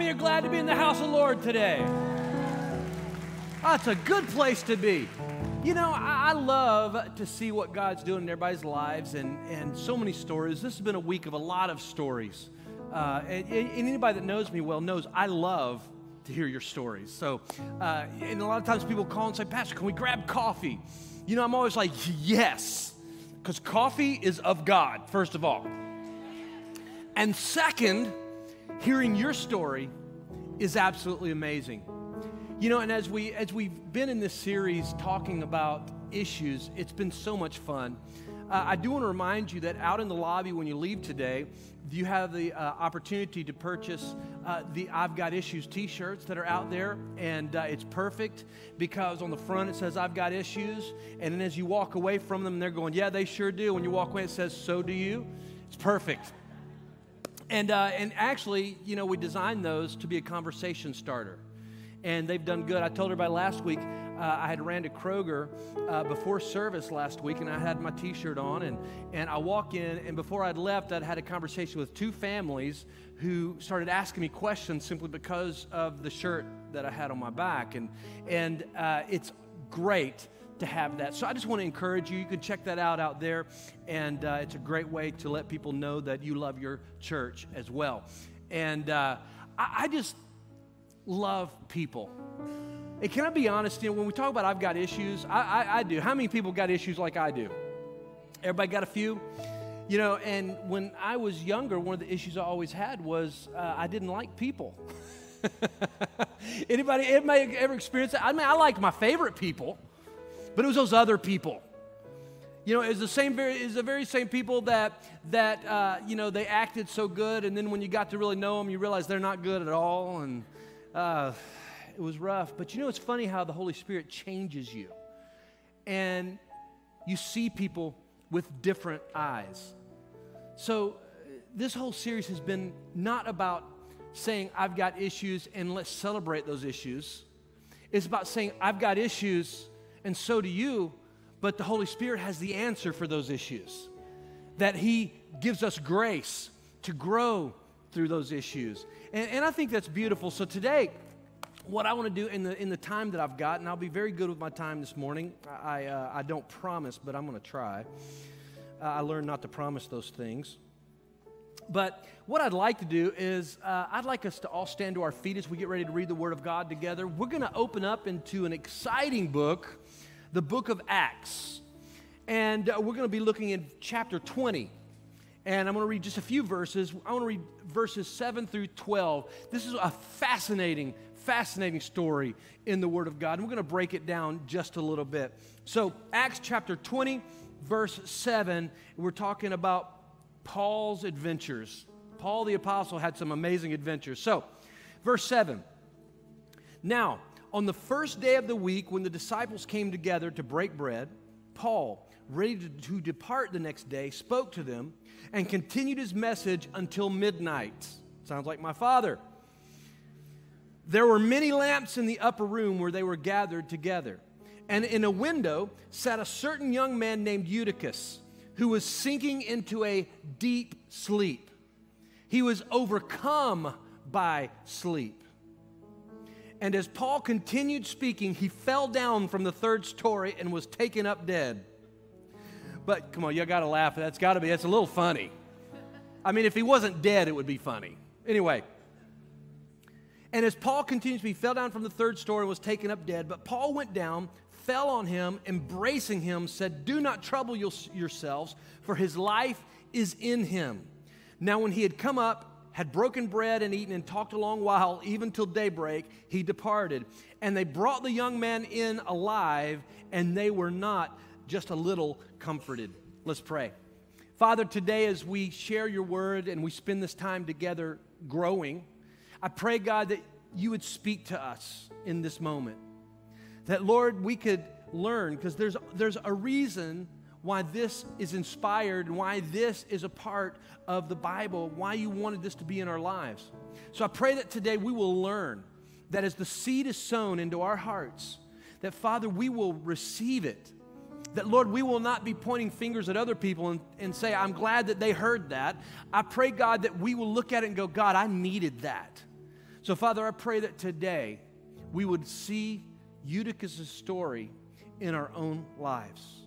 Many are glad to be in the house of the Lord today? That's a good place to be. You know, I, I love to see what God's doing in everybody's lives and, and so many stories. This has been a week of a lot of stories. Uh, and, and anybody that knows me well knows I love to hear your stories. So, uh, and a lot of times people call and say, Pastor, can we grab coffee? You know, I'm always like, yes, because coffee is of God, first of all. And second, hearing your story is absolutely amazing. You know, and as we as we've been in this series talking about issues, it's been so much fun. Uh, I do want to remind you that out in the lobby when you leave today, you have the uh, opportunity to purchase uh, the I've Got Issues t shirts that are out there. And uh, it's perfect because on the front it says I've Got Issues. And then as you walk away from them, they're going, Yeah, they sure do. When you walk away, it says, So do you. It's perfect. And, uh, and actually, you know, we designed those to be a conversation starter. And they've done good. I told everybody last week, uh, I had ran to Kroger uh, before service last week, and I had my T-shirt on, and and I walk in, and before I'd left, I'd had a conversation with two families who started asking me questions simply because of the shirt that I had on my back, and and uh, it's great to have that. So I just want to encourage you. You can check that out out there, and uh, it's a great way to let people know that you love your church as well. And uh, I, I just love people. Hey, can I be honest? You know, when we talk about I've got issues, I, I, I do. How many people got issues like I do? Everybody got a few? You know, and when I was younger, one of the issues I always had was uh, I didn't like people. anybody, anybody ever experienced that? I mean, I liked my favorite people, but it was those other people. You know, it's the same, it's the very same people that that uh, you know they acted so good, and then when you got to really know them, you realize they're not good at all, and uh, it was rough. But you know, it's funny how the Holy Spirit changes you, and you see people with different eyes. So, this whole series has been not about saying, I've got issues and let's celebrate those issues. It's about saying, I've got issues and so do you, but the Holy Spirit has the answer for those issues. That He gives us grace to grow through those issues. And, and I think that's beautiful. So today, what I want to do in the, in the time that I've got, and I'll be very good with my time this morning. I, uh, I don't promise, but I'm going to try. Uh, I learned not to promise those things. But what I'd like to do is, uh, I'd like us to all stand to our feet as we get ready to read the Word of God together. We're going to open up into an exciting book, the book of Acts. And uh, we're going to be looking in chapter 20. And I'm going to read just a few verses. I want to read verses 7 through 12. This is a fascinating, fascinating story in the Word of God. And we're going to break it down just a little bit. So, Acts chapter 20, verse 7, we're talking about Paul's adventures. Paul the Apostle had some amazing adventures. So, verse 7. Now, on the first day of the week, when the disciples came together to break bread, Paul, ready to, depart the next day, spoke to them and continued his message until midnight. Sounds like my father. There were many lamps in the upper room where they were gathered together. And in a window sat a certain young man named Eutychus who was sinking into a deep sleep. He was overcome by sleep. And as Paul continued speaking, he fell down from the third story and was taken up dead. But come on, you gotta laugh. That's gotta be, that's a little funny. I mean, if he wasn't dead, it would be funny. Anyway. And as Paul continues, he fell down from the third story and was taken up dead. But Paul went down, fell on him, embracing him, said, Do not trouble yourselves, for his life is in him. Now, when he had come up, had broken bread and eaten and talked a long while, even till daybreak, he departed. And they brought the young man in alive, and they were not just a little comforted. Let's pray. Father, today as we share your word and we spend this time together growing, I pray, God, that you would speak to us in this moment. That, Lord, we could learn, because there's, there's a reason why this is inspired and why this is a part of the Bible, why you wanted this to be in our lives. So I pray that today we will learn that as the seed is sown into our hearts, that Father, we will receive it. That, Lord, we will not be pointing fingers at other people and, and say, I'm glad that they heard that. I pray, God, that we will look at it and go, God, I needed that. So, Father, I pray that today we would see Eutychus' story in our own lives.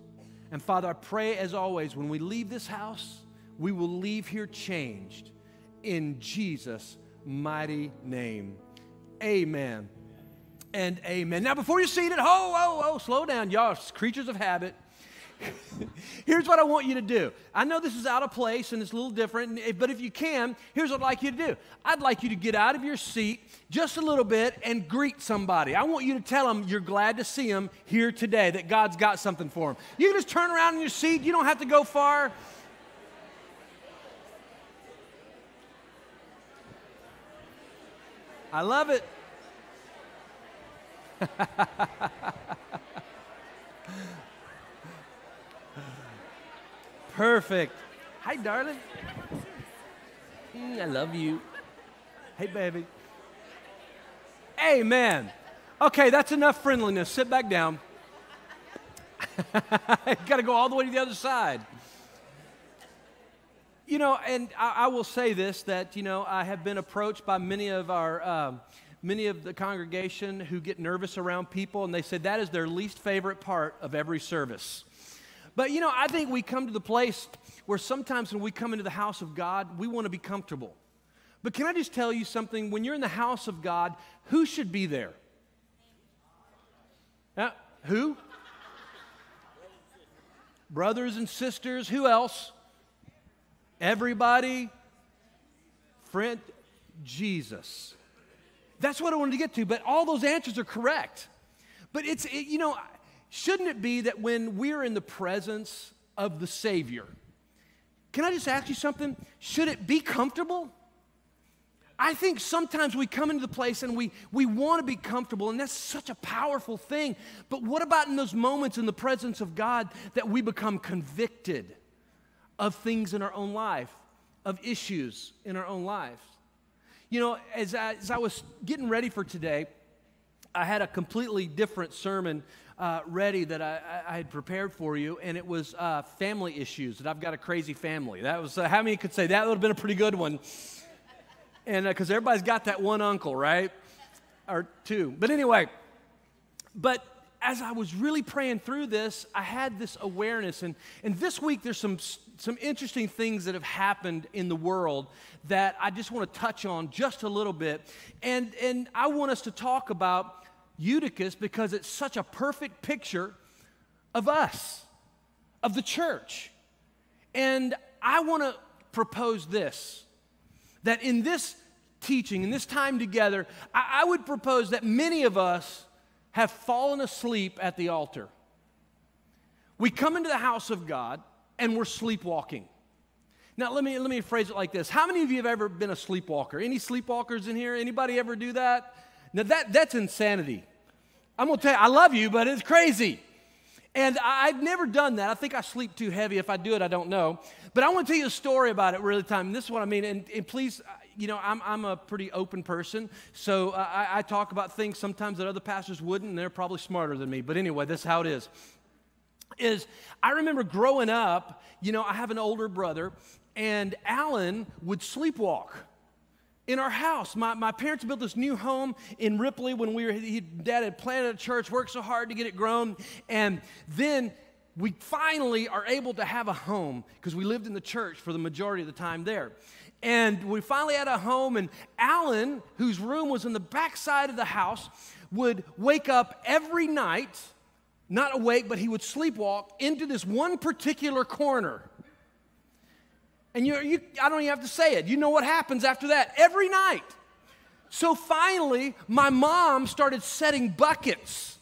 And Father, I pray as always, when we leave this house, we will leave here changed in Jesus' mighty name. Amen and amen. Now, before you're seated, ho, ho, ho, slow down, y'all, creatures of habit. here's what I want you to do. I know this is out of place and it's a little different, but if you can, here's what I'd like you to do. I'd like you to get out of your seat just a little bit and greet somebody. I want you to tell them you're glad to see them here today, that God's got something for them. You can just turn around in your seat, you don't have to go far. I love it. Perfect. Hi, darling. Mm, I love you. Hey, baby. Amen. Okay, that's enough friendliness. Sit back down. Got to go all the way to the other side. You know, and I, I, will say this that, you know, I have been approached by many of our. Um, many of the congregation who get nervous around people, and they said that is their least favorite part of every service. But you know, I think we come to the place where sometimes when we come into the house of God, we want to be comfortable. But can I just tell you something? When you're in the house of God, who should be there? Uh, who? Brothers and sisters. Who else? Everybody. Friend, Jesus. That's what I wanted to get to, but all those answers are correct. But it's, it, you know, Shouldn't it be that when we're in the presence of the Savior, can I just ask you something? Should it be comfortable? I think sometimes we come into the place and we, we want to be comfortable, and that's such a powerful thing. But what about in those moments in the presence of God that we become convicted of things in our own life, of issues in our own lives? You know, as I, as I was getting ready for today, I had a completely different sermon uh, ready that I, I, had prepared for you, and it was uh, family issues. That I've got a crazy family. That was uh, how many could say that would have been a pretty good one. And because uh, everybody's got that one uncle, right, or two. But anyway, but as I was really praying through this, I had this awareness, and and this week there's some some interesting things that have happened in the world that I just want to touch on just a little bit, and and I want us to talk about Eutychus because it's such a perfect picture of us, of the church. And I want to propose this that in this teaching, in this time together, I, I, would propose that many of us have fallen asleep at the altar. We come into the house of God and we're sleepwalking. Now, let me, let me phrase it like this. How many of you have ever been a sleepwalker? Any sleepwalkers in here? Anybody ever do that? Now, that, that's insanity. I'm going to tell you, I love you, but it's crazy. And I, have never done that. I think I sleep too heavy. If I do it, I don't know. But I want to tell you a story about it really time. And this is what I mean. And, and please, uh, you know, I'm, I'm a pretty open person. So uh, I, I talk about things sometimes that other pastors wouldn't, and they're probably smarter than me. But anyway, that's how it is. Is I remember growing up, you know, I have an older brother, and Alan would sleepwalk in our house. My, my parents built this new home in Ripley when we were, he, dad had planted a church, worked so hard to get it grown. And then we finally are able to have a home because we lived in the church for the majority of the time there. And we finally had a home, and Alan, whose room was in the back side of the house, would wake up every night, not awake, but he would sleepwalk into this one particular corner and you, you, I don't even have to say it. You know what happens after that every night. So finally, my mom started setting buckets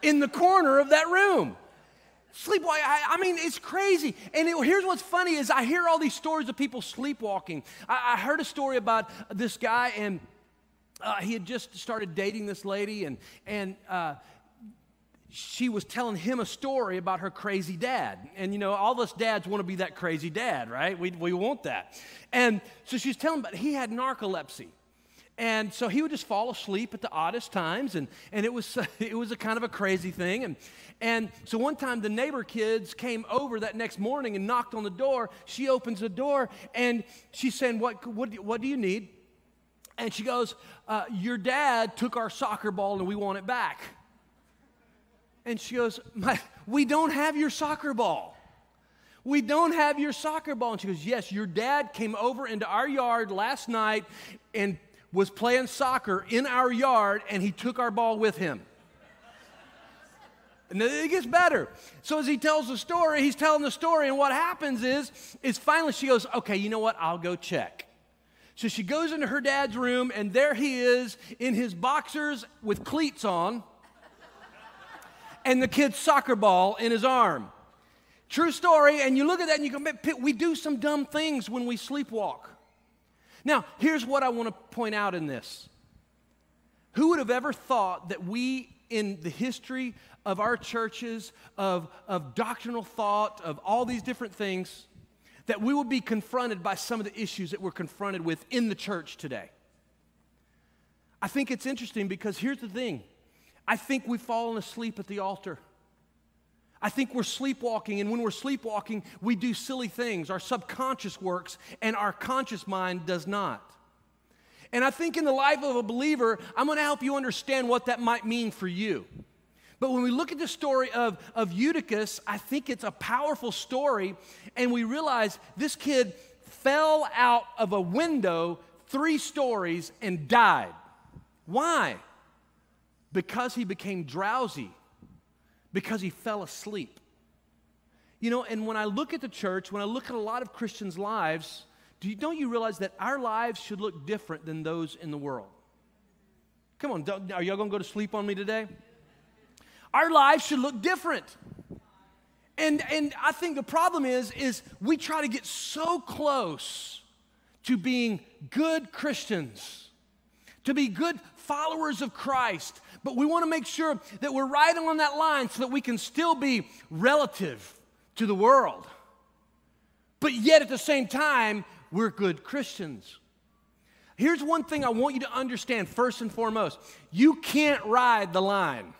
in the corner of that room. Sleepwalking, I, I, mean, it's crazy. And it, here's what's funny is I hear all these stories of people sleepwalking. I, I heard a story about this guy, and uh, he had just started dating this lady, and, and uh, she was telling him a story about her crazy dad. And you know, all us dads want to be that crazy dad, right? We, we want that. And so she's telling, but he had narcolepsy. And so he would just fall asleep at the oddest times, and, and it, was, it was a kind of a crazy thing. And, and so one time the neighbor kids came over that next morning and knocked on the door. She opens the door, and she's saying, What, what, what do you need? And she goes, uh, Your dad took our soccer ball and we want it back. And she goes, We don't have your soccer ball. We don't have your soccer ball. And she goes, Yes, your dad came over into our yard last night and was playing soccer in our yard and he took our ball with him. And it gets better. So as he tells the story, he's telling the story, and what happens is, is finally she goes, okay, you know what? I'll go check. So she goes into her dad's room, and there he is in his boxers with cleats on, and the kid's soccer ball in his arm. True story, and you look at that and you go, we do some dumb things when we sleepwalk. Now, here's what I want to point out in this. Who would have ever thought that we, in the history of our churches, of, of doctrinal thought, of all these different things, that we will be confronted by some of the issues that we're confronted with in the church today. I think it's interesting because here's the thing I think we've fallen asleep at the altar. I think we're sleepwalking, and when we're sleepwalking, we do silly things. Our subconscious works, and our conscious mind does not. And I think in the life of a believer, I'm going to help you understand what that might mean for you. But when we look at the story of, of Eutychus, I think it's a powerful story, and we realize this kid fell out of a window three stories and died. Why? Because he became drowsy, because he fell asleep. You know, and when I look at the church, when I look at a lot of Christians' lives, do you, don't you realize that our lives should look different than those in the world? Come on, are y'all gonna go to sleep on me today? our lives should look different. And, and I think the problem is, is we try to get so close to being good Christians, to be good followers of Christ, but we want to make sure that we're right on that line so that we can still be relative to the world. But yet at the same time, we're good Christians. Here's one thing I want you to understand first and foremost you can't ride the line.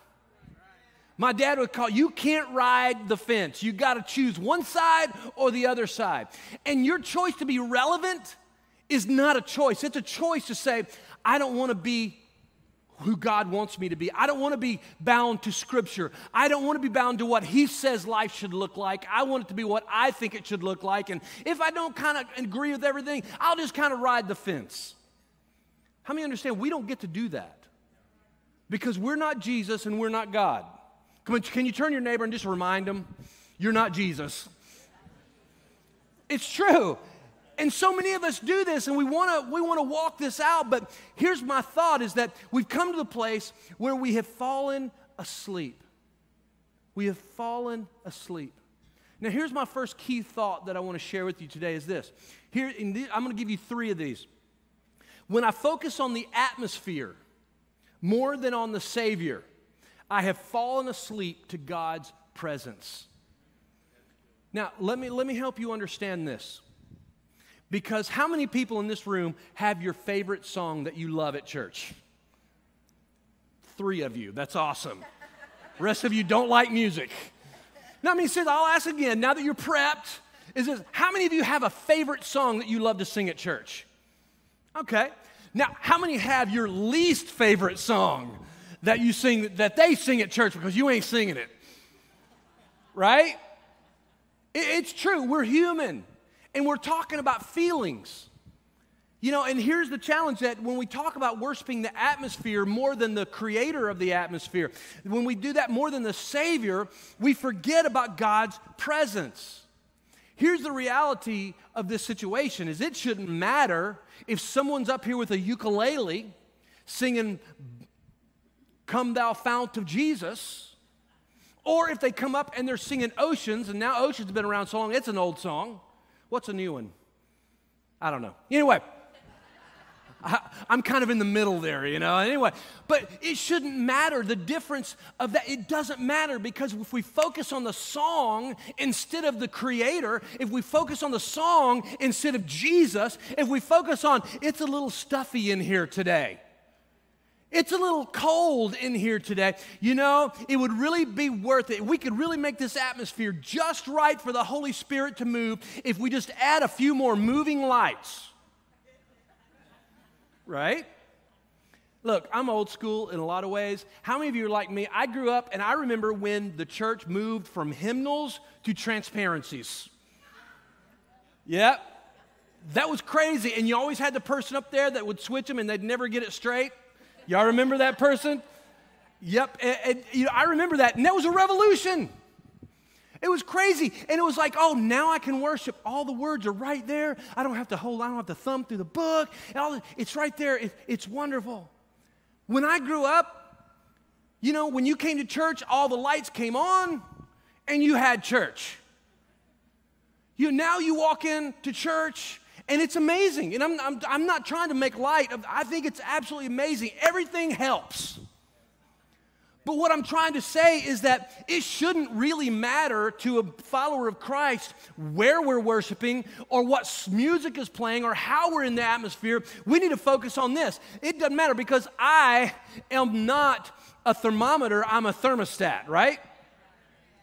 My dad would call, you can't ride the fence. You got to choose one side or the other side. And your choice to be relevant is not a choice. It's a choice to say, I don't want to be who God wants me to be. I don't want to be bound to Scripture. I don't want to be bound to what He says life should look like. I want it to be what I think it should look like. And if I don't kind of agree with everything, I'll just kind of ride the fence. How many understand we don't get to do that? Because we're not Jesus and we're not God. Come on, can you turn your neighbor and just remind them you're not Jesus? It's true. And so many of us do this and we want to we want to walk this out, but here's my thought is that we've come to the place where we have fallen asleep. We have fallen asleep. Now here's my first key thought that I want to share with you today is this. Here the, I'm going to give you 3 of these. When I focus on the atmosphere more than on the savior, I have fallen asleep to God's presence. Now, let me, let me help you understand this. Because how many people in this room have your favorite song that you love at church? Three of you. That's awesome. rest of you don't like music. Now, mean, says, I'll ask again, now that you're prepped, is this, how many of you have a favorite song that you love to sing at church? Okay. Now, how many have your least favorite song that you sing that they sing at church because you ain't singing it. Right? It's true. We're human and we're talking about feelings. You know, and here's the challenge that when we talk about worshiping the atmosphere more than the creator of the atmosphere, when we do that more than the Savior, we forget about God's presence. Here's the reality of this situation is it shouldn't matter if someone's up here with a ukulele singing Come Thou Fount of Jesus. Or if they come up and they're singing Oceans, and now Oceans have been around so long, it's an old song. What's a new one? I don't know. Anyway, I, am kind of in the middle there, you know. Anyway, but it shouldn't matter the difference of that. It doesn't matter because if we focus on the song instead of the creator, if we focus on the song instead of Jesus, if we focus on it's a little stuffy in here today, it's a little cold in here today. You know, it would really be worth it. We could really make this atmosphere just right for the Holy Spirit to move if we just add a few more moving lights. right? Look, I'm old school in a lot of ways. How many of you are like me? I grew up and I remember when the church moved from hymnals to transparencies. Yep. That was crazy. And you always had the person up there that would switch them and they'd never get it straight. Y'all remember that person? Yep. And, and you know, I remember that. And that was a revolution. It was crazy. And it was like, oh, now I can worship. All the words are right there. I don't have to hold, I don't have to thumb through the book. The, it's right there. It, it's wonderful. When I grew up, you know, when you came to church, all the lights came on and you had church. You now you walk into church and it's amazing. And I'm, I'm, I'm not trying to make light of I think it's absolutely amazing. Everything helps. But what I'm trying to say is that it shouldn't really matter to a follower of Christ where we're worshiping or what music is playing or how we're in the atmosphere. We need to focus on this. It doesn't matter because I am not a thermometer, I'm a thermostat, right?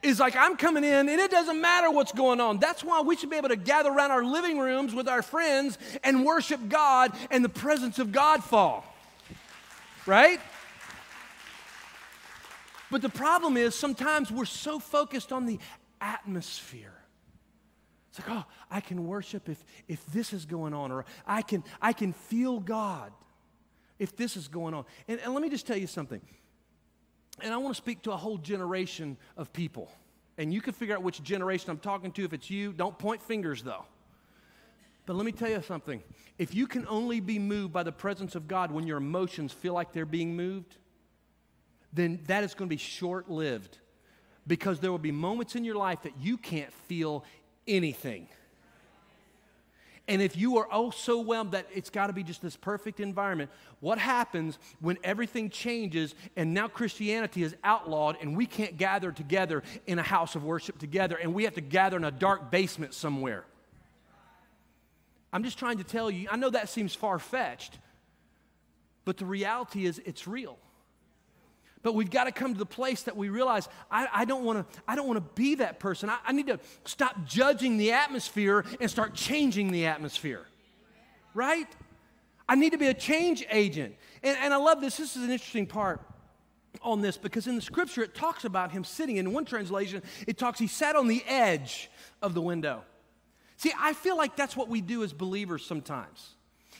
Is like I'm coming in and it doesn't matter what's going on. That's why we should be able to gather around our living rooms with our friends and worship God and the presence of God fall. Right? But the problem is sometimes we're so focused on the atmosphere. It's like, oh, I can worship if, if this is going on, or I can, I can feel God if this is going on. And, and let me just tell you something. And I want to speak to a whole generation of people. And you can figure out which generation I'm talking to if it's you. Don't point fingers, though. But let me tell you something. If you can only be moved by the presence of God when your emotions feel like they're being moved, then that is going to be short lived because there will be moments in your life that you can't feel anything. And if you are oh so whelmed that it's got to be just this perfect environment, what happens when everything changes and now Christianity is outlawed and we can't gather together in a house of worship together and we have to gather in a dark basement somewhere? I'm just trying to tell you, I know that seems far fetched, but the reality is it's real. But we've got to come to the place that we realize I, I don't want to I don't want to be that person. I, I need to stop judging the atmosphere and start changing the atmosphere. Right? I need to be a change agent. And, and I love this. This is an interesting part on this because in the scripture it talks about him sitting. In one translation, it talks, he sat on the edge of the window. See, I feel like that's what we do as believers sometimes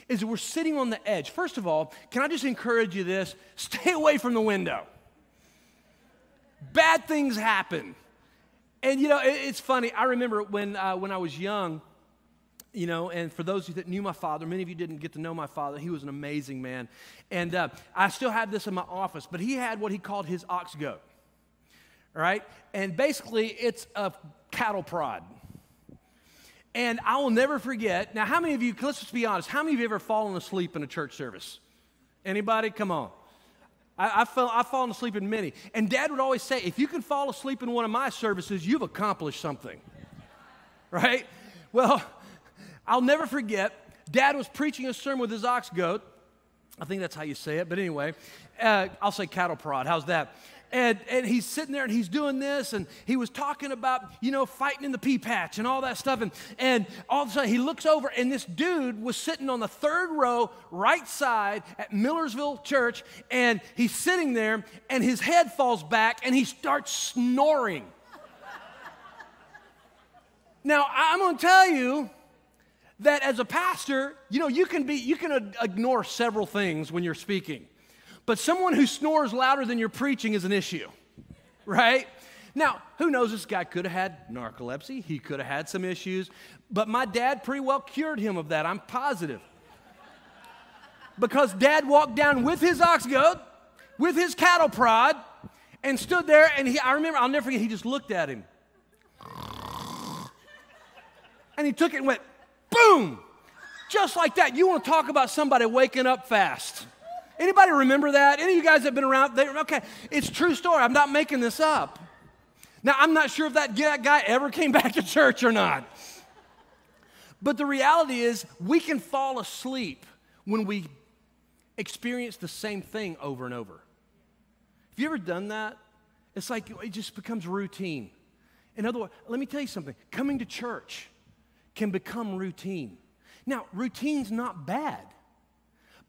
is we're sitting on the edge. First of all, can I just encourage you this? Stay away from the window. Bad things happen. And you know, it, it's funny. I remember when, uh, when I was young, you know, and for those that knew my father, many of you didn't get to know my father. He was an amazing man. And uh, I still have this in my office, but he had what he called his ox goat. Right? And basically, it's a cattle prod. And I will never forget. Now, how many of you, let's just be honest, how many of you ever fallen asleep in a church service? Anybody? Come on. I, I fell, I've fallen asleep in many. And dad would always say, if you can fall asleep in one of my services, you've accomplished something. Right? Well, I'll never forget, dad was preaching a sermon with his ox goat. I think that's how you say it, but anyway, uh, I'll say cattle prod. How's that? And, and he's sitting there and he's doing this and he was talking about you know fighting in the pea patch and all that stuff. And, and all of a sudden he looks over and this dude was sitting on the third row right side at millersville church. And he's sitting there and his head falls back and he starts snoring. Now i'm going to tell you that as a pastor you know you can be you can ignore several things when you're speaking but someone who snores louder than you're preaching is an issue, right? Now, who knows? This guy could have had narcolepsy. He could have had some issues. But my dad pretty well cured him of that. I'm positive. Because dad walked down with his ox goat, with his cattle prod, and stood there. And he, I remember, I'll never forget, he just looked at him. And he took it and went, boom! Just like that. You want to talk about somebody waking up fast. Anybody remember that? Any of you guys have been around? They, okay, it's true story. I'm not making this up. Now, I'm not sure if that guy ever came back to church or not. But the reality is, we can fall asleep when we experience the same thing over and over. Have you ever done that? It's like it just becomes routine. In other words, let me tell you something coming to church can become routine. Now, routine's not bad.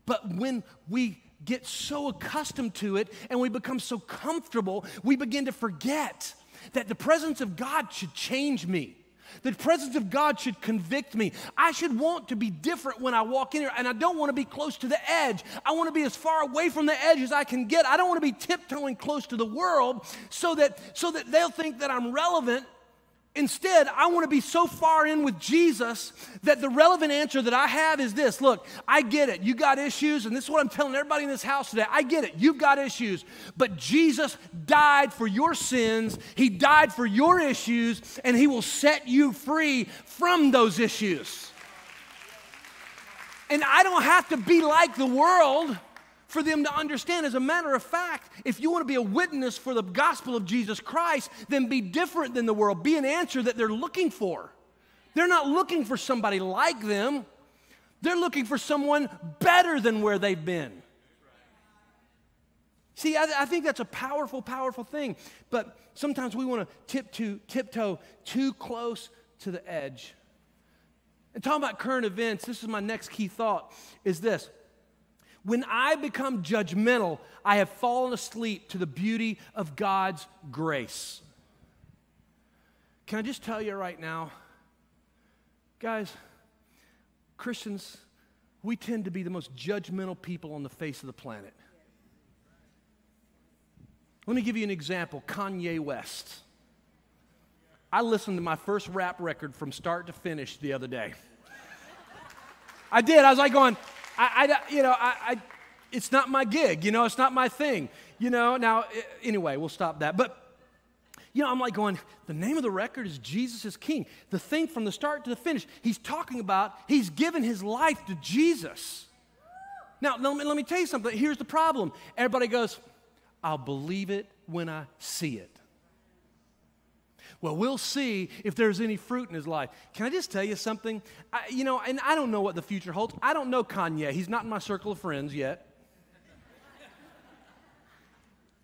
But when we get so accustomed to it and we become so comfortable, we begin to forget that the presence of God should change me. The presence of God should convict me. I should want to be different when I walk in here, and I don't want to be close to the edge. I want to be as far away from the edge as I can get. I don't want to be tiptoeing close to the world so that, so that they'll think that I'm relevant Instead, I want to be so far in with Jesus that the relevant answer that I have is this Look, I get it. You got issues, and this is what I'm telling everybody in this house today. I get it. You've got issues, but Jesus died for your sins, He died for your issues, and He will set you free from those issues. And I don't have to be like the world for them to understand. As a matter of fact, if you want to be a witness for the gospel of Jesus Christ, then be different than the world. Be an answer that they're looking for. They're not looking for somebody like them, they're looking for someone better than where they've been. See, I, I, think that's a powerful, powerful thing. But sometimes we want to tiptoe, tiptoe too close to the edge. And talking about current events, this is my next key thought is this. When I become judgmental, I have fallen asleep to the beauty of God's grace. Can I just tell you right now, guys, Christians, we tend to be the most judgmental people on the face of the planet. Let me give you an example Kanye West. I listened to my first rap record from start to finish the other day. I did. I was like going, I, I you know, I, I, it's not my gig, you know, it's not my thing, you know. Now, eh, anyway, we'll stop that. But, you know, I'm like going, the name of the record is Jesus is King. The thing from the start to the finish, he's talking about, he's given his life to Jesus. Now, let me, let me tell you something. Here's the problem everybody goes, I'll believe it when I see it. Well, we'll see if there's any fruit in his life. Can I just tell you something? I, you know, and I don't know what the future holds. I don't know Kanye. He's not in my circle of friends yet.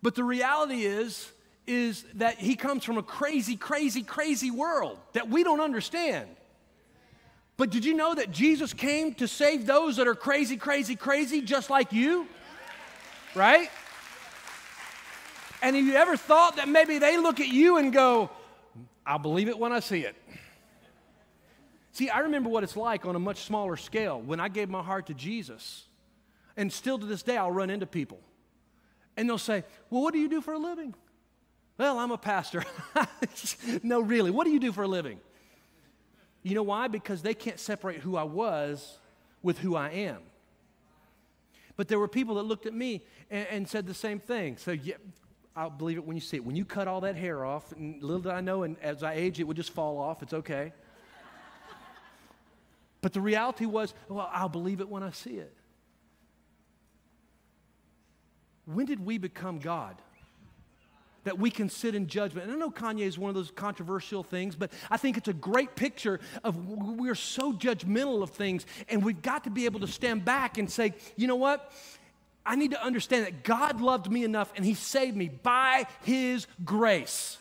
But the reality is, is that he comes from a crazy, crazy, crazy world that we don't understand. But did you know that Jesus came to save those that are crazy, crazy, crazy, just like you? Right? And have you ever thought that maybe they look at you and go, I'll believe it when I see it. See, I remember what it's like on a much smaller scale when I gave my heart to Jesus. And still to this day, I'll run into people. And they'll say, Well, what do you do for a living? Well, I'm a pastor. no, really, what do you do for a living? You know why? Because they can't separate who I was with who I am. But there were people that looked at me and, and said the same thing. So, yeah, I'll believe it when you see it. When you cut all that hair off, and little did I know, and as I age, it would just fall off. It's okay. but the reality was, well, I'll believe it when I see it. When did we become God? That we can sit in judgment. And I know Kanye is one of those controversial things, but I think it's a great picture of we're so judgmental of things, and we've got to be able to stand back and say, you know what? I need to understand that God loved me enough and He saved me by His grace.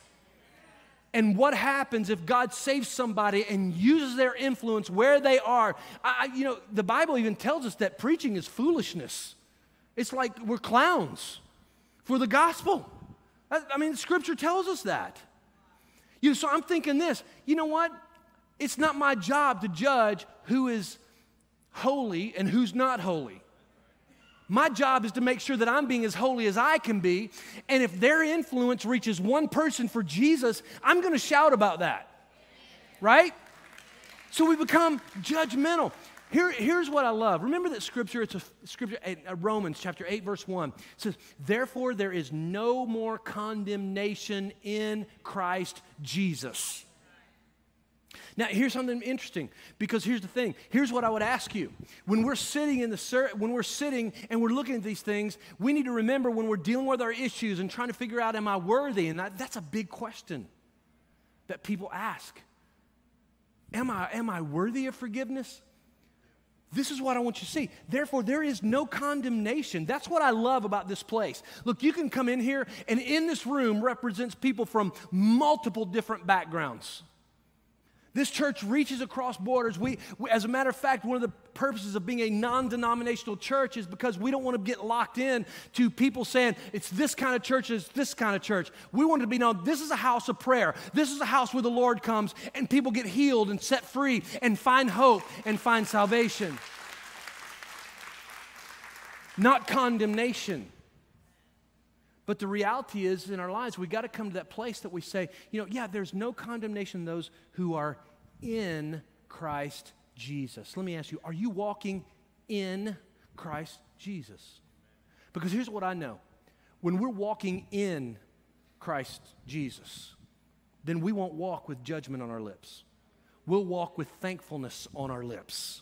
And what happens if God saves somebody and uses their influence where they are? I, you know, the Bible even tells us that preaching is foolishness. It's like we're clowns for the gospel. I, I mean, Scripture tells us that. You know, so I'm thinking this. You know what? It's not my job to judge who is holy and who's not holy. My job is to make sure that I'm being as holy as I can be. And if their influence reaches one person for Jesus, I'm going to shout about that. Right? So we become judgmental. Here, here's what I love. Remember that scripture, it's a scripture, uh, Romans chapter 8, verse 1. Says, Therefore, there is no more condemnation in Christ Jesus. Now, here's something interesting because here's the thing. Here's what I would ask you. When we're sitting in the when we're sitting and we're looking at these things, we need to remember when we're dealing with our issues and trying to figure out am I worthy? And that, that's a big question that people ask. Am I am I worthy of forgiveness? This is what I want you to see. Therefore, there is no condemnation. That's what I love about this place. Look, you can come in here, and in this room represents people from multiple different backgrounds. This church reaches across borders. We, we, as a matter of fact, one of the purposes of being a non denominational church is because we don't want to get locked in to people saying it's this kind of church, it's this kind of church. We want to be known this is a house of prayer. This is a house where the Lord comes and people get healed and set free and find hope and find salvation. Not condemnation. But the reality is, in our lives, we've got to come to that place that we say, you know, yeah, there's no condemnation those who are in Christ Jesus. Let me ask you, are you walking in Christ Jesus? Because here's what I know when we're walking in Christ Jesus, then we won't walk with judgment on our lips. We'll walk with thankfulness on our lips.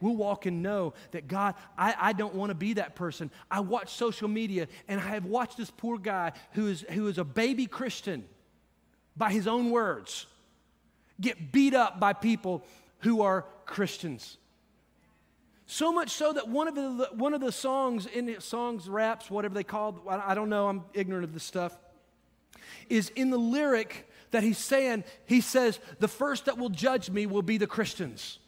We'll walk and know that God, I, I don't want to be that person. I watch social media and I have watched this poor guy who is, who is a baby Christian by his own words get beat up by people who are Christians. So much so that one of the, one of the songs in the songs, raps, whatever they call, I don't know, I'm ignorant of this stuff, is in the lyric that he's saying, he says, the first that will judge me will be the Christians.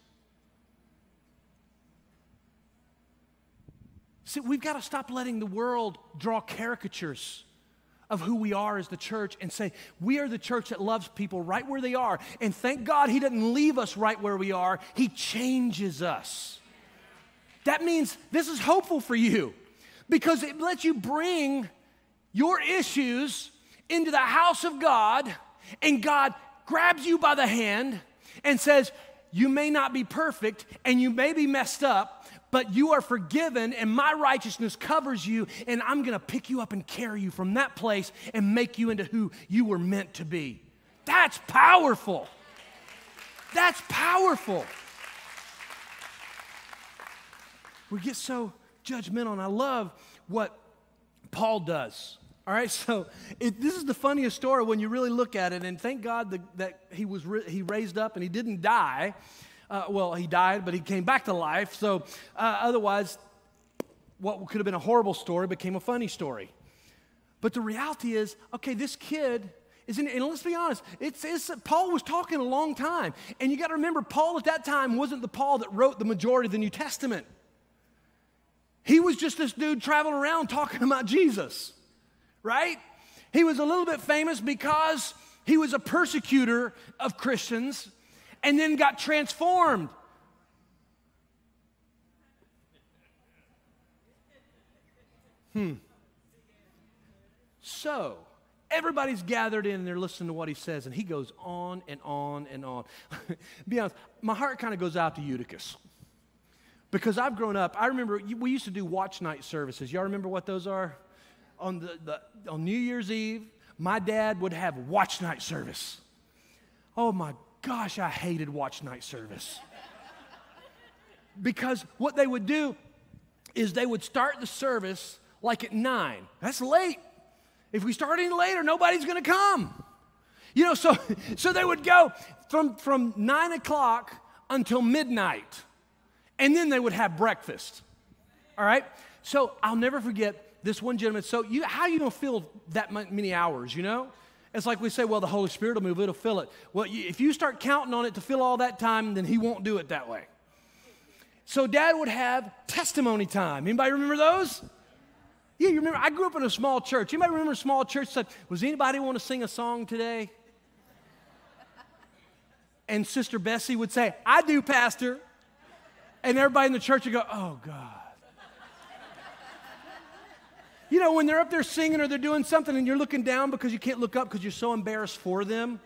See, we've got to stop letting the world draw caricatures of who we are as the church and say, we are the church that loves people right where they are. And thank God he doesn't leave us right where we are, he changes us. That means this is hopeful for you because it lets you bring your issues into the house of God, and God grabs you by the hand and says, You may not be perfect and you may be messed up, but you are forgiven, and my righteousness covers you, and I'm gonna pick you up and carry you from that place and make you into who you were meant to be. That's powerful. That's powerful. We get so judgmental, and I love what Paul does. All right, so it, this is the funniest story when you really look at it, and thank God the, that he was he raised up and he didn't die. Uh, well, he died, but he came back to life. So uh, otherwise, what could have been a horrible story became a funny story. But the reality is, okay, this kid is in, and let's be honest, it's, it's, Paul was talking a long time. And you got to remember, Paul at that time wasn't the Paul that wrote the majority of the New Testament. He was just this dude traveling around talking about Jesus, right? He was a little bit famous because he was a persecutor of Christians and then got transformed. Hmm. So, everybody's gathered in and they're listening to what he says, and he goes on and on and on. Be honest, my heart kind of goes out to Eutychus. Because I've grown up, I remember we used to do watch night services. Y'all remember what those are? On, the, the, on New Year's Eve, my dad would have watch night service. Oh my gosh, I hated watch night service. because what they would do is they would start the service like at nine. That's late. If we start any later, nobody's to come. You know, so, so they would go from, from nine o'clock until midnight, and then they would have breakfast. All right? So I'll never forget this one gentleman. So, you, how you to feel that many hours, you know? It's like we say, well, the Holy Spirit will move, it'll fill it. Well, if you start counting on it to fill all that time, then He won't do it that way. So dad would have testimony time. Anybody remember those? Yeah, you remember, I grew up in a small church. Anybody remember a small church? Said, was anybody want to sing a song today? And Sister Bessie would say, I do, Pastor. And everybody in the church would go, oh, God. You know, when they're up there singing or they're doing something and you're looking down because you can't look up because you're so embarrassed for them.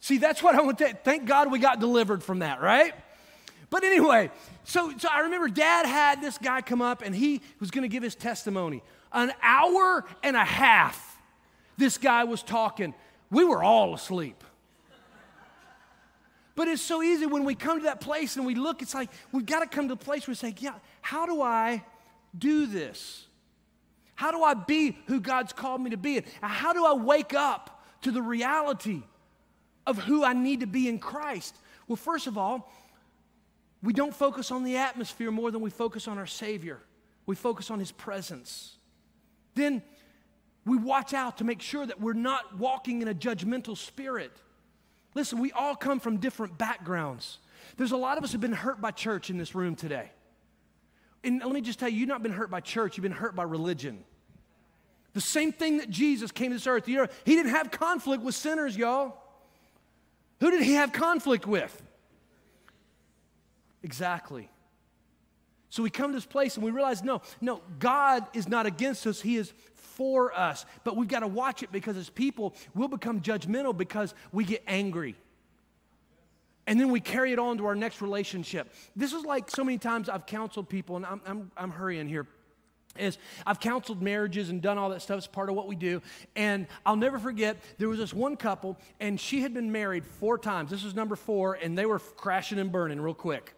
See, that's what I want to thank God we got delivered from that, right? But anyway, so, so I remember dad had this guy come up and he was going to give his testimony. An hour and a half, this guy was talking. We were all asleep. But it's so easy when we come to that place and we look, it's like we've got to come to a place where we say, yeah, how do I do this? How do I be who God's called me to be? How do I wake up to the reality of who I need to be in Christ? Well, first of all, we don't focus on the atmosphere more than we focus on our Savior. We focus on His presence. Then we watch out to make sure that we're not walking in a judgmental spirit. Listen, we all come from different backgrounds. There's a lot of us who've been hurt by church in this room today. And let me just tell you, you've not been hurt by church, you've been hurt by religion. The same thing that Jesus came to this earth. You know, he didn't have conflict with sinners, y'all. Who did he have conflict with? Exactly. So we come to this place and we realize no, no, God is not against us, He is for us. But we've got to watch it because as people, we'll become judgmental because we get angry. And then we carry it on to our next relationship. This is like so many times I've counseled people, and I'm, I'm, I'm hurrying here is I've counseled marriages and done all that stuff. It's part of what we do. And I'll never forget, there was this one couple, and she had been married four times. This was number four, and they were crashing and burning real quick.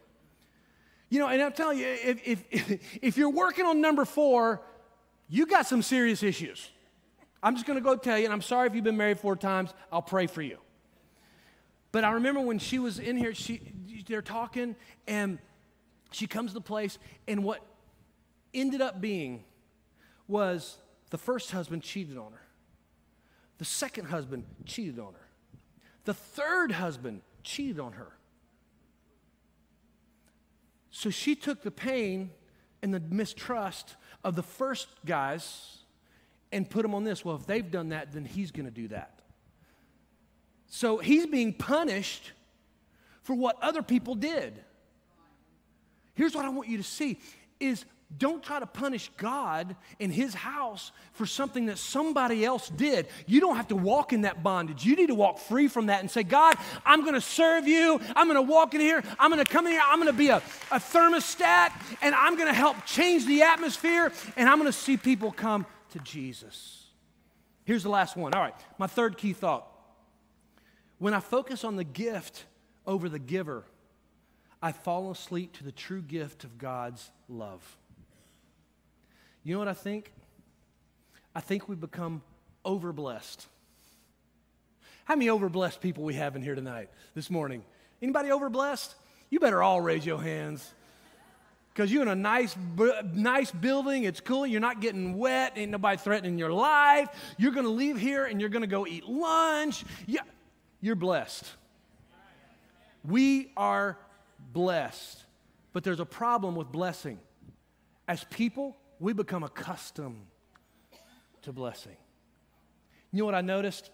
You know, and I'm telling you, if, if, if you're working on number four, you got some serious issues. I'm just going to go tell you, and I'm sorry if you've been married four times, I'll pray for you. But I remember when she was in here, she, they're talking, and she comes to the place, and what ended up being was the first husband cheated on her, the second husband cheated on her, the third husband cheated on her. So she took the pain and the mistrust of the first guys and put them on this. Well, if they've done that, then he's going to do that. So he's being punished for what other people did. Here's what I want you to see is don't try to punish God in His house for something that somebody else did. You don't have to walk in that bondage. You need to walk free from that and say, God, I'm going to serve you. I'm going to walk in here. I'm going to come in here. I'm going to be a, a thermostat and I'm going to help change the atmosphere and I'm going to see people come to Jesus. Here's the last one. All right, my third key thought. When I focus on the gift over the giver, I fall asleep to the true gift of God's love. You know what I think? I think we become overblessed. How many overblessed people we have in here tonight, this morning? Anybody overblessed? You better all raise your hands. Because you're in a nice, nice building, it's cool, you're not getting wet, ain't nobody threatening your life. You're gonna leave here and you're gonna go eat lunch. Yeah, you're blessed. We are blessed. But there's a problem with blessing. As people, we become accustomed to blessing. You know what I noticed?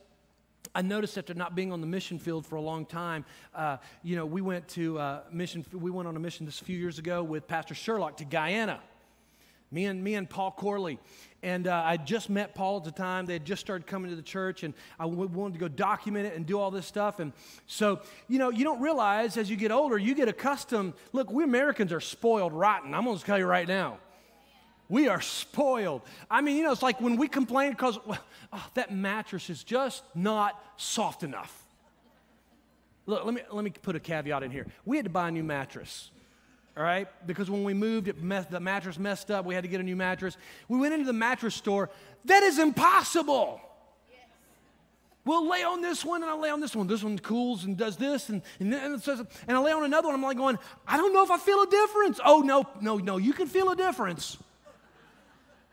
I noticed after not being on the mission field for a long time, uh, you know, we went to uh, mission. We went on a mission this few years ago with Pastor Sherlock to Guyana. Me and me and Paul Corley, and uh, I just met Paul at the time. They had just started coming to the church, and I wanted to go document it and do all this stuff. And so, you know, you don't realize as you get older, you get accustomed. Look, we Americans are spoiled rotten. I'm going to tell you right now. We are spoiled. I mean, you know, it's like when we complain because oh, that mattress is just not soft enough. Look, let me, let me put a caveat in here. We had to buy a new mattress, all right? Because when we moved, it messed, the mattress messed up. We had to get a new mattress. We went into the mattress store. That is impossible. We'll lay on this one and I'll lay on this one. This one cools and does this and, and, and, and I lay on another one. I'm like going, I don't know if I feel a difference. Oh, no, no, no, you can feel a difference.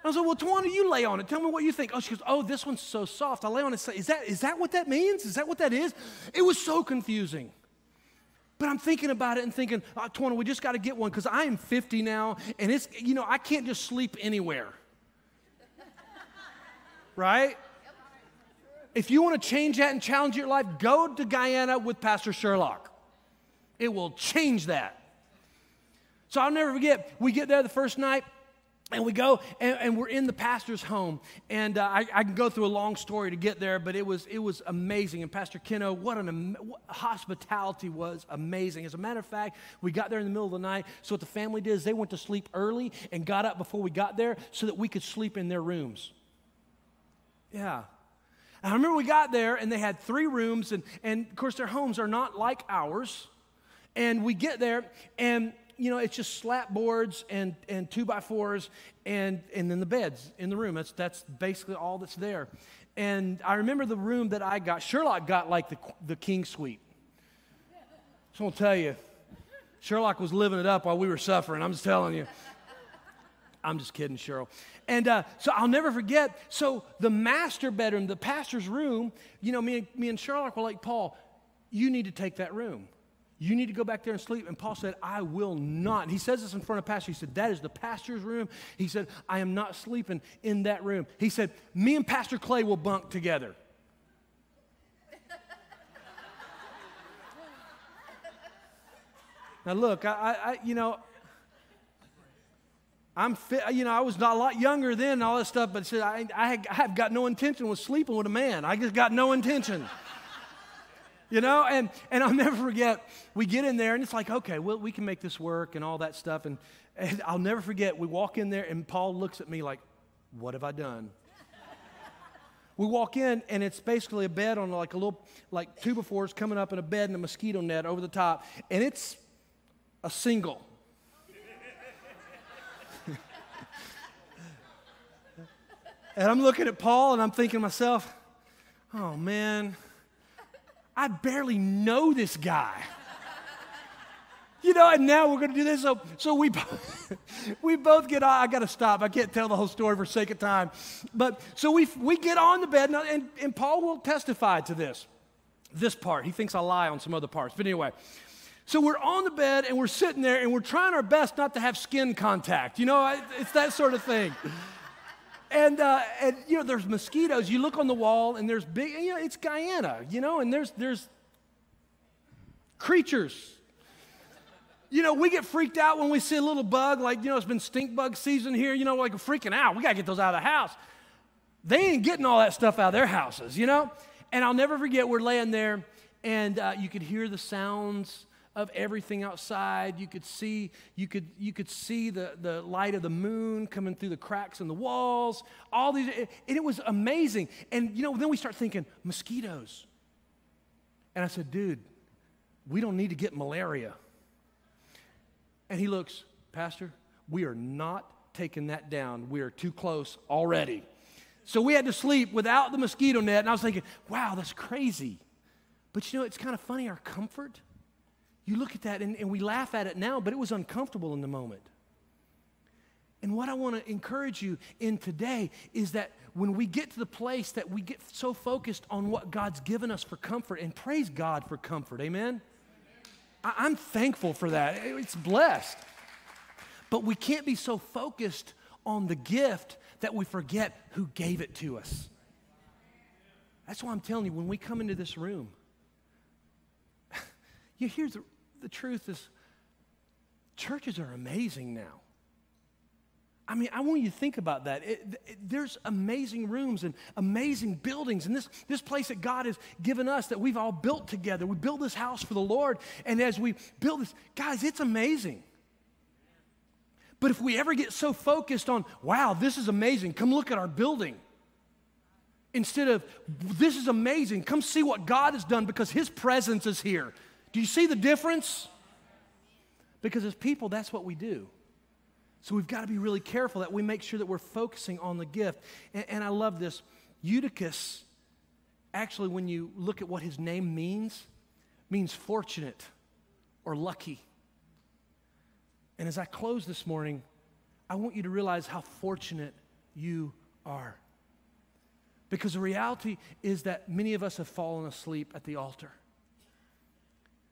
I was like, well, Tawana, you lay on it. Tell me what you think. Oh, she goes, oh, this one's so soft. I lay on it. Is that, is that what that means? Is that what that is? It was so confusing. But I'm thinking about it and thinking, ah, oh, Tawana, we just got to get one because I am 50 now and it's, you know, I can't just sleep anywhere. right? If you want to change that and challenge your life, go to Guyana with Pastor Sherlock. It will change that. So I'll never forget, we get there the first night. And we go and, and, we're in the pastor's home. And uh, I, I, can go through a long story to get there, but it was, it was amazing. And Pastor Keno, what an what, hospitality was amazing. As a matter of fact, we got there in the middle of the night. So what the family did is they went to sleep early and got up before we got there so that we could sleep in their rooms. Yeah. And I remember we got there and they had three rooms, and, and of course, their homes are not like ours. And we get there, and you know, it's just slat boards and, and two by fours and, and then the beds in the room. That's, that's basically all that's there. And I remember the room that I got, Sherlock got like the, the king suite. So I'll tell you, Sherlock was living it up while we were suffering. I'm just telling you. I'm just kidding, Cheryl. And uh, so I'll never forget. So the master bedroom, the pastor's room, you know, me and, me and Sherlock were like, Paul, You need to take that room. You need to go back there and sleep. And Paul said, I will not. And he says this in front of pastor. He said, That is the pastor's room. He said, I am not sleeping in that room. He said, Me and Pastor Clay will bunk together. now, look, I, I, you know, I'm fit, you know, I was not a lot younger then and all that stuff, but said, I, I, I have got no intention with sleeping with a man. I just got no intention you know and and i'll never forget we get in there and it's like okay well we can make this work and all that stuff. And, and i'll never forget we walk in there and paul looks at me like what have i done? We walk in and it's basically a bed on like a little like two by fours coming up in a bed and a mosquito net over the top. And it's a single. And i'm looking at paul and i'm thinking to myself oh man I barely know this guy. You know, and now we're going to do this. So, so we, we both get on. I got to stop. I can't tell the whole story for sake of time. But so we, we get on the bed, and, and, and Paul will testify to this, this part. He thinks I lie on some other parts. But anyway, so we're on the bed and we're sitting there and we're trying our best not to have skin contact. You know, it's that sort of thing and, uh, and you know, there's mosquitoes. You look on the wall, and there's big. You know, it's Guyana. You know, and there's there's creatures. You know, we get freaked out when we see a little bug, like, you know, it's been stink bug season here, you know, like freaking out. We got to get those out of the house. They ain't getting all that stuff out of their houses, you know? And I'll never forget, we're laying there, and uh, you could hear the sounds of everything outside. You could see, you could, you could see the, the light of the moon coming through the cracks in the walls, all these, and it was amazing. And you know, then we start thinking, mosquitoes. And I said, dude, we don't need to get malaria. And he looks, Pastor, we are not taking that down. We are too close already. So we had to sleep without the mosquito net. And I was thinking, wow, that's crazy. But you know, it's kind of funny, our comfort you look at that and, and we laugh at it now, but it was uncomfortable in the moment. And what I want to encourage you in today is that when we get to the place that we get so focused on what God's given us for comfort, and praise God for comfort, amen? I, am thankful for that. It's blessed. But we can't be so focused on the gift that we forget who gave it to us. That's why I'm telling you, when we come into this room, you hear the the truth is, churches are amazing now. I mean, I want you to think about that. It, it, there's amazing rooms and amazing buildings, and this, this place that God has given us that we've all built together. We build this house for the Lord, and as we build this, guys, it's amazing. But if we ever get so focused on, wow, this is amazing, come look at our building, instead of, this is amazing, come see what God has done because His presence is here. Do you see the difference? Because as people, that's what we do. So we've got to be really careful that we make sure that we're focusing on the gift. And, and, I love this. Eutychus, actually, when you look at what his name means, means fortunate or lucky. And as I close this morning, I want you to realize how fortunate you are. Because the reality is that many of us have fallen asleep at the altar.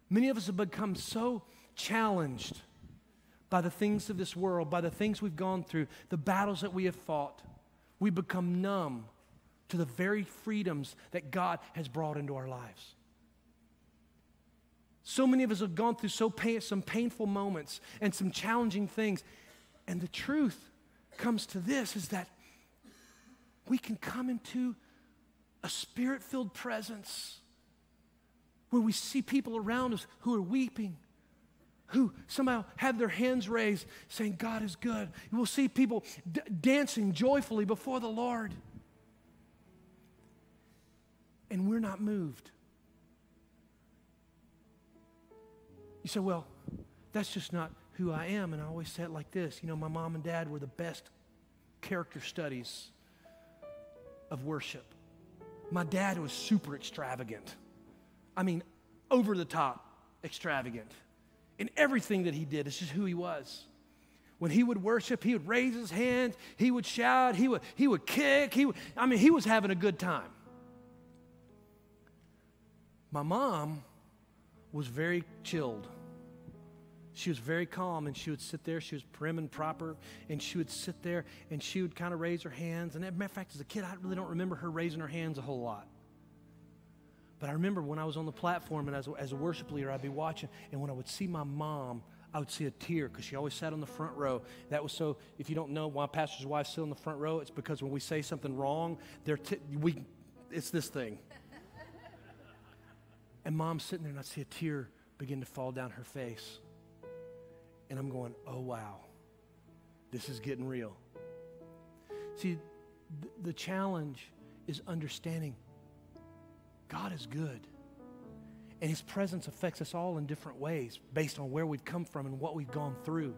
Many of us have become so challenged by the things of this world, by the things we've gone through, the battles that we have fought. We become numb to the very freedoms that God has brought into our lives. So many of us have gone through so pain, some painful moments and some challenging things. And the truth comes to this is that we can come into a spirit filled presence where we see people around us who are weeping, who somehow have their hands raised saying, God is good. We'll see people d- dancing joyfully before the Lord. And we're not moved. You say, well, that's just not who I am. And I always say it like this you know, my mom and dad were the best character studies of worship. My dad was super extravagant. I mean, over the top extravagant in everything that he did. It's just who he was. When he would worship, he would raise his hands, he would shout, he would, he would kick. He would, I mean, he was having a good time. My mom was very chilled. She was very calm and she would sit there. She was prim and proper and she would sit there and she would kind of raise her hands. And as a matter of fact, as a kid, I really don't remember her raising her hands a whole lot. But I remember when I was on the platform and as a, as a worship leader, I'd be watching, and when I would see my mom, I would see a tear because she always sat on the front row. That was so, if you don't know why pastor's wives sit on the front row, it's because when we say something wrong, they're t- we, it's this thing. and mom's sitting there, and I see a tear begin to fall down her face. And I'm going, oh, wow, this is getting real. See, th- the challenge is understanding God is good. And His presence affects us all in different ways based on where we've come from and what we've gone through.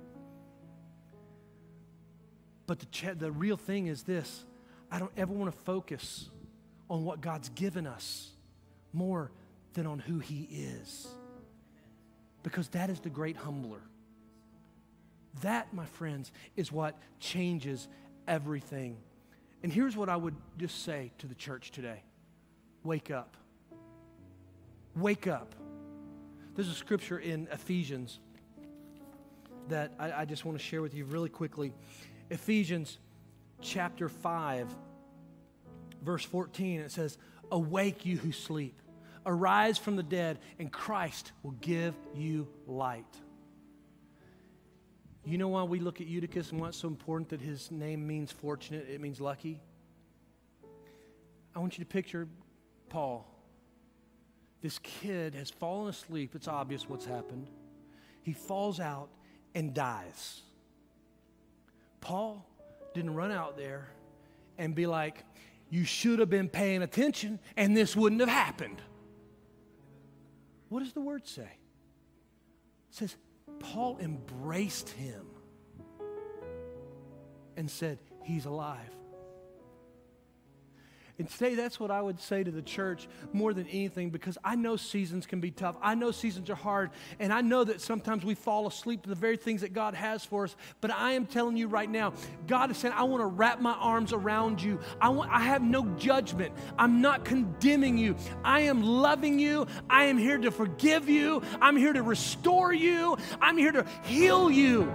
But the, ch- the real thing is this I don't ever want to focus on what God's given us more than on who He is. Because that is the great humbler. That, my friends, is what changes everything. And here's what I would just say to the church today wake up. Wake up. There's a scripture in Ephesians that I, I just want to share with you really quickly. Ephesians chapter 5, verse 14, it says, Awake, you who sleep, arise from the dead, and Christ will give you light. You know why we look at Eutychus and why it's so important that his name means fortunate, it means lucky? I want you to picture Paul. This kid has fallen asleep. It's obvious what's happened. He falls out and dies. Paul didn't run out there and be like, You should have been paying attention and this wouldn't have happened. What does the word say? It says, Paul embraced him and said, He's alive. And today, that's what I would say to the church more than anything because I know seasons can be tough. I know seasons are hard. And I know that sometimes we fall asleep to the very things that God has for us. But I am telling you right now, God is saying, I want to wrap my arms around you. I, want, I have no judgment. I'm not condemning you. I am loving you. I am here to forgive you. I'm here to restore you. I'm here to heal you.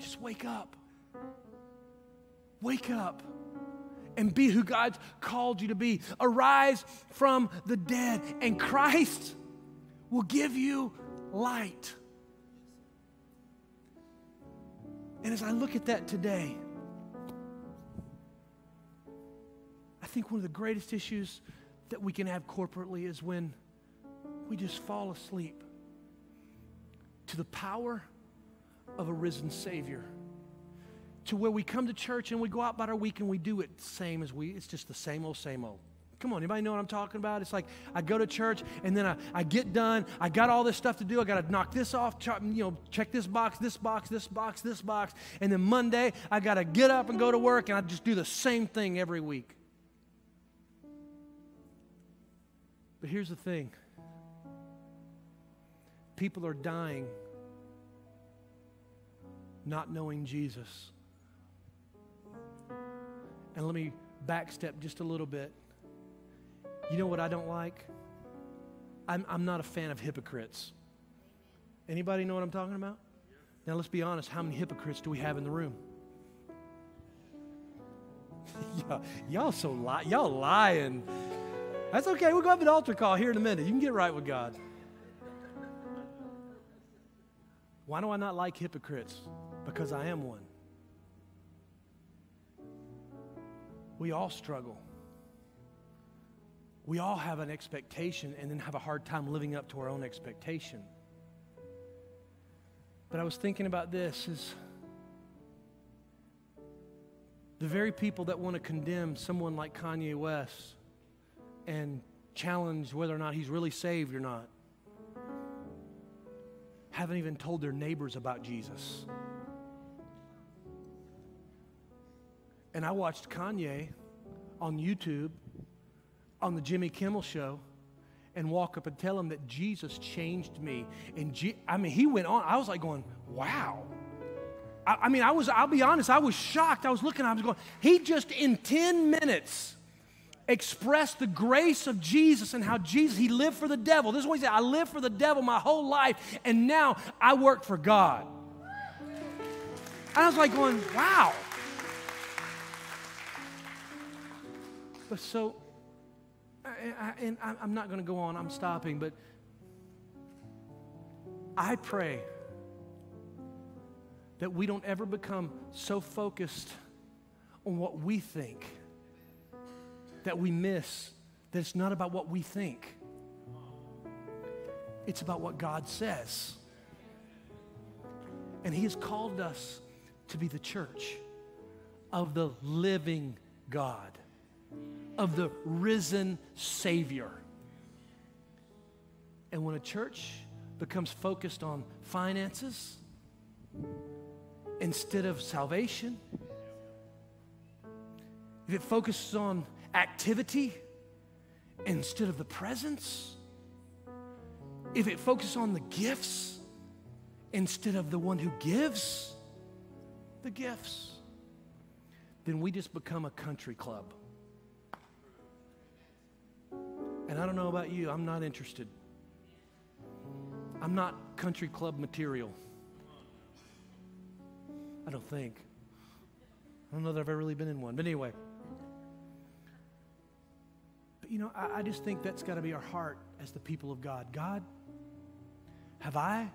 Just wake up. Wake up and be who God's called you to be. Arise from the dead, and Christ will give you light. And as I look at that today, I think one of the greatest issues that we can have corporately is when we just fall asleep to the power of a risen Savior to where we come to church and we go out about our week and we do it same as we, it's just the same old, same old. Come on, anybody know what I'm talking about? It's like I go to church and then I, I get done. I got all this stuff to do. I got to knock this off, you know, check this box, this box, this box, this box. And then Monday, I got to get up and go to work and I just do the same thing every week. But here's the thing people are dying not knowing Jesus. And let me backstep just a little bit. You know what I don't like? I'm, I'm not a fan of hypocrites. Anybody know what I'm talking about? Now let's be honest. How many hypocrites do we have in the room? y'all, y'all so lie, y'all lying. That's okay. We'll go have an altar call here in a minute. You can get right with God. Why do I not like hypocrites? Because I am one. We all struggle. We all have an expectation and then have a hard time living up to our own expectation. But I was thinking about this is the very people that want to condemn someone like Kanye West and challenge whether or not he's really saved or not haven't even told their neighbors about Jesus. And I watched Kanye on YouTube on the Jimmy Kimmel show and walk up and tell him that Jesus changed me. And G- I mean, he went on. I was like going, wow. I, I mean, I was, I'll be honest, I was shocked. I was looking, I was going, he just in 10 minutes expressed the grace of Jesus and how Jesus, he lived for the devil. This is what he said I lived for the devil my whole life, and now I work for God. And I was like, going, wow. So, and I'm not going to go on, I'm stopping, but I pray that we don't ever become so focused on what we think that we miss that it's not about what we think, it's about what God says. And He has called us to be the church of the living God, of the risen Savior. And when a church becomes focused on finances instead of salvation, if it focuses on activity instead of the presence, if it focuses on the gifts instead of the one who gives the gifts, then we just become a country club. And I don't know about you, I'm not interested. I'm not country club material. I don't think. I don't know that I've ever really been in one. But anyway. But you know, I, I just think that's got to be our heart as the people of God. God, have I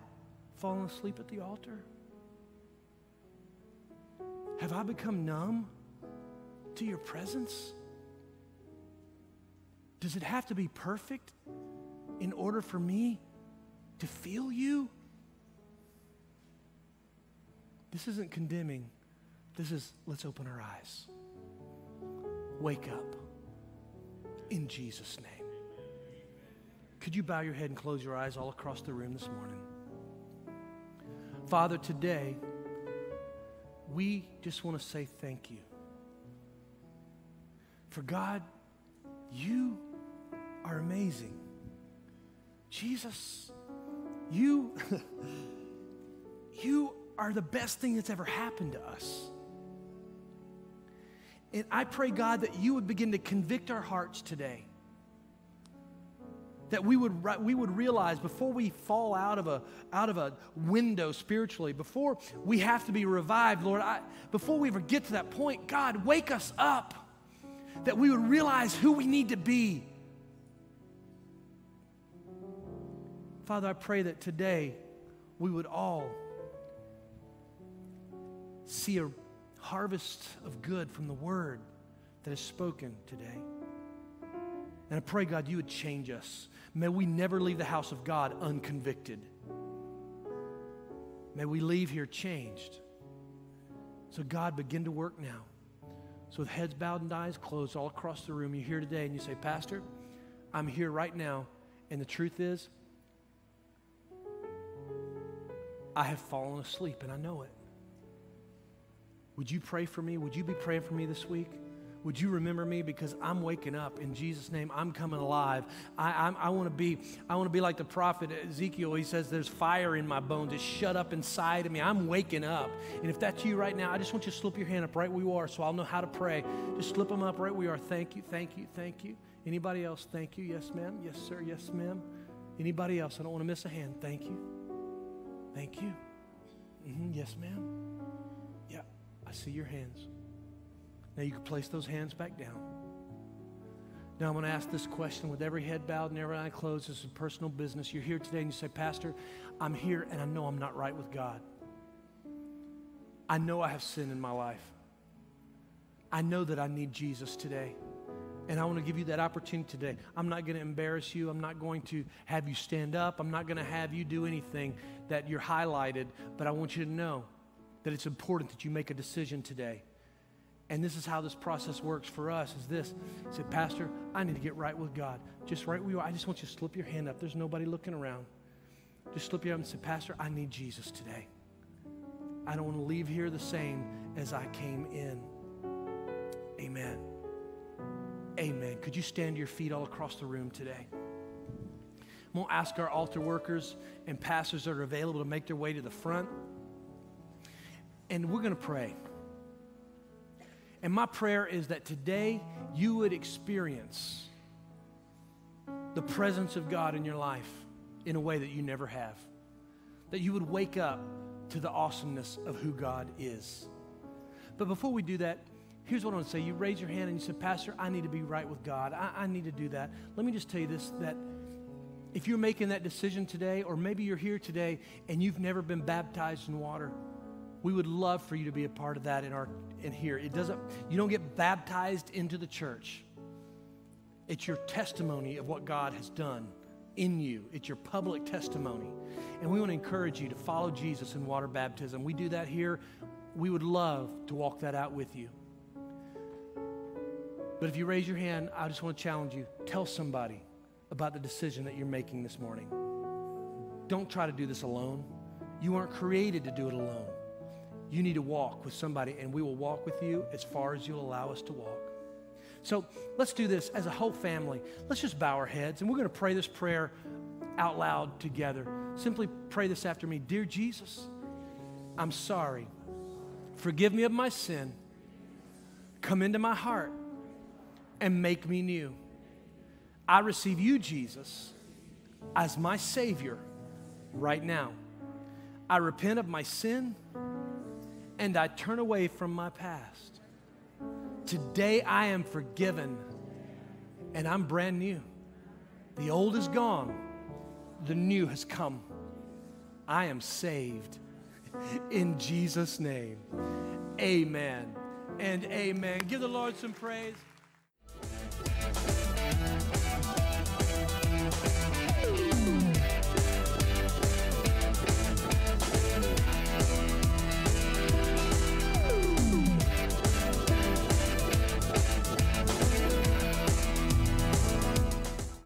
fallen asleep at the altar? Have I become numb to your presence? Does it have to be perfect in order for me to feel you? This isn't condemning. This is let's open our eyes. Wake up in Jesus' name. Could you bow your head and close your eyes all across the room this morning? Father, today, we just want to say thank you. For God, you are amazing. Jesus, you, you are the best thing that's ever happened to us. And I pray, God, that you would begin to convict our hearts today. That we would, we would realize before we fall out of, a, out of a window spiritually, before we have to be revived, Lord, I, before we ever get to that point, God, wake us up. That we would realize who we need to be. Father, I pray that today we would all see a harvest of good from the word that is spoken today. And I pray, God, you would change us. May we never leave the house of God unconvicted. May we leave here changed. So, God, begin to work now. So, with heads bowed and eyes closed all across the room, you're here today and you say, Pastor, I'm here right now. And the truth is, I have fallen asleep and I know it. Would you pray for me? Would you be praying for me this week? Would you remember me because I'm waking up in Jesus' name? I'm coming alive. I, I, I want to be. I want to be like the prophet Ezekiel. He says, "There's fire in my bones. It's shut up inside of me. I'm waking up." And if that's you right now, I just want you to slip your hand up right where you are, so I'll know how to pray. Just slip them up right where you are. Thank you. Thank you. Thank you. Anybody else? Thank you. Yes, ma'am. Yes, sir. Yes, ma'am. Anybody else? I don't want to miss a hand. Thank you. Thank you. Mm-hmm. Yes, ma'am. Yeah, I see your hands. Now you can place those hands back down. Now I'm going to ask this question with every head bowed and every eye closed. This is personal business. You're here today and you say, Pastor, I'm here and I know I'm not right with God. I know I have sin in my life. I know that I need Jesus today. And I want to give you that opportunity today. I'm not going to embarrass you. I'm not going to have you stand up. I'm not going to have you do anything that you're highlighted. But I want you to know that it's important that you make a decision today. And this is how this process works for us is this. Say, Pastor, I need to get right with God. Just right where you are. I just want you to slip your hand up. There's nobody looking around. Just slip your hand and say, Pastor, I need Jesus today. I don't want to leave here the same as I came in. Amen. Amen. Could you stand to your feet all across the room today? I'm going to ask our altar workers and pastors that are available to make their way to the front. And we're going to pray. And my prayer is that today you would experience the presence of God in your life in a way that you never have. That you would wake up to the awesomeness of who God is. But before we do that, here's what I want to say. You raise your hand and you say, Pastor, I need to be right with God. I, I need to do that. Let me just tell you this that if you're making that decision today, or maybe you're here today and you've never been baptized in water, we would love for you to be a part of that in our in here. It doesn't you don't get baptized into the church. It's your testimony of what God has done in you. It's your public testimony. And we want to encourage you to follow Jesus in water baptism. We do that here. We would love to walk that out with you. But if you raise your hand, I just want to challenge you. Tell somebody about the decision that you're making this morning. Don't try to do this alone. You weren't created to do it alone. You need to walk with somebody, and we will walk with you as far as you'll allow us to walk. So let's do this as a whole family. Let's just bow our heads, and we're going to pray this prayer out loud together. Simply pray this after me Dear Jesus, I'm sorry. Forgive me of my sin. Come into my heart and make me new. I receive you, Jesus, as my Savior right now. I repent of my sin and I turn away from my past. Today I am forgiven and I'm brand new. The old is gone, the new has come. I am saved. In Jesus' name, amen and amen. Give the Lord some praise.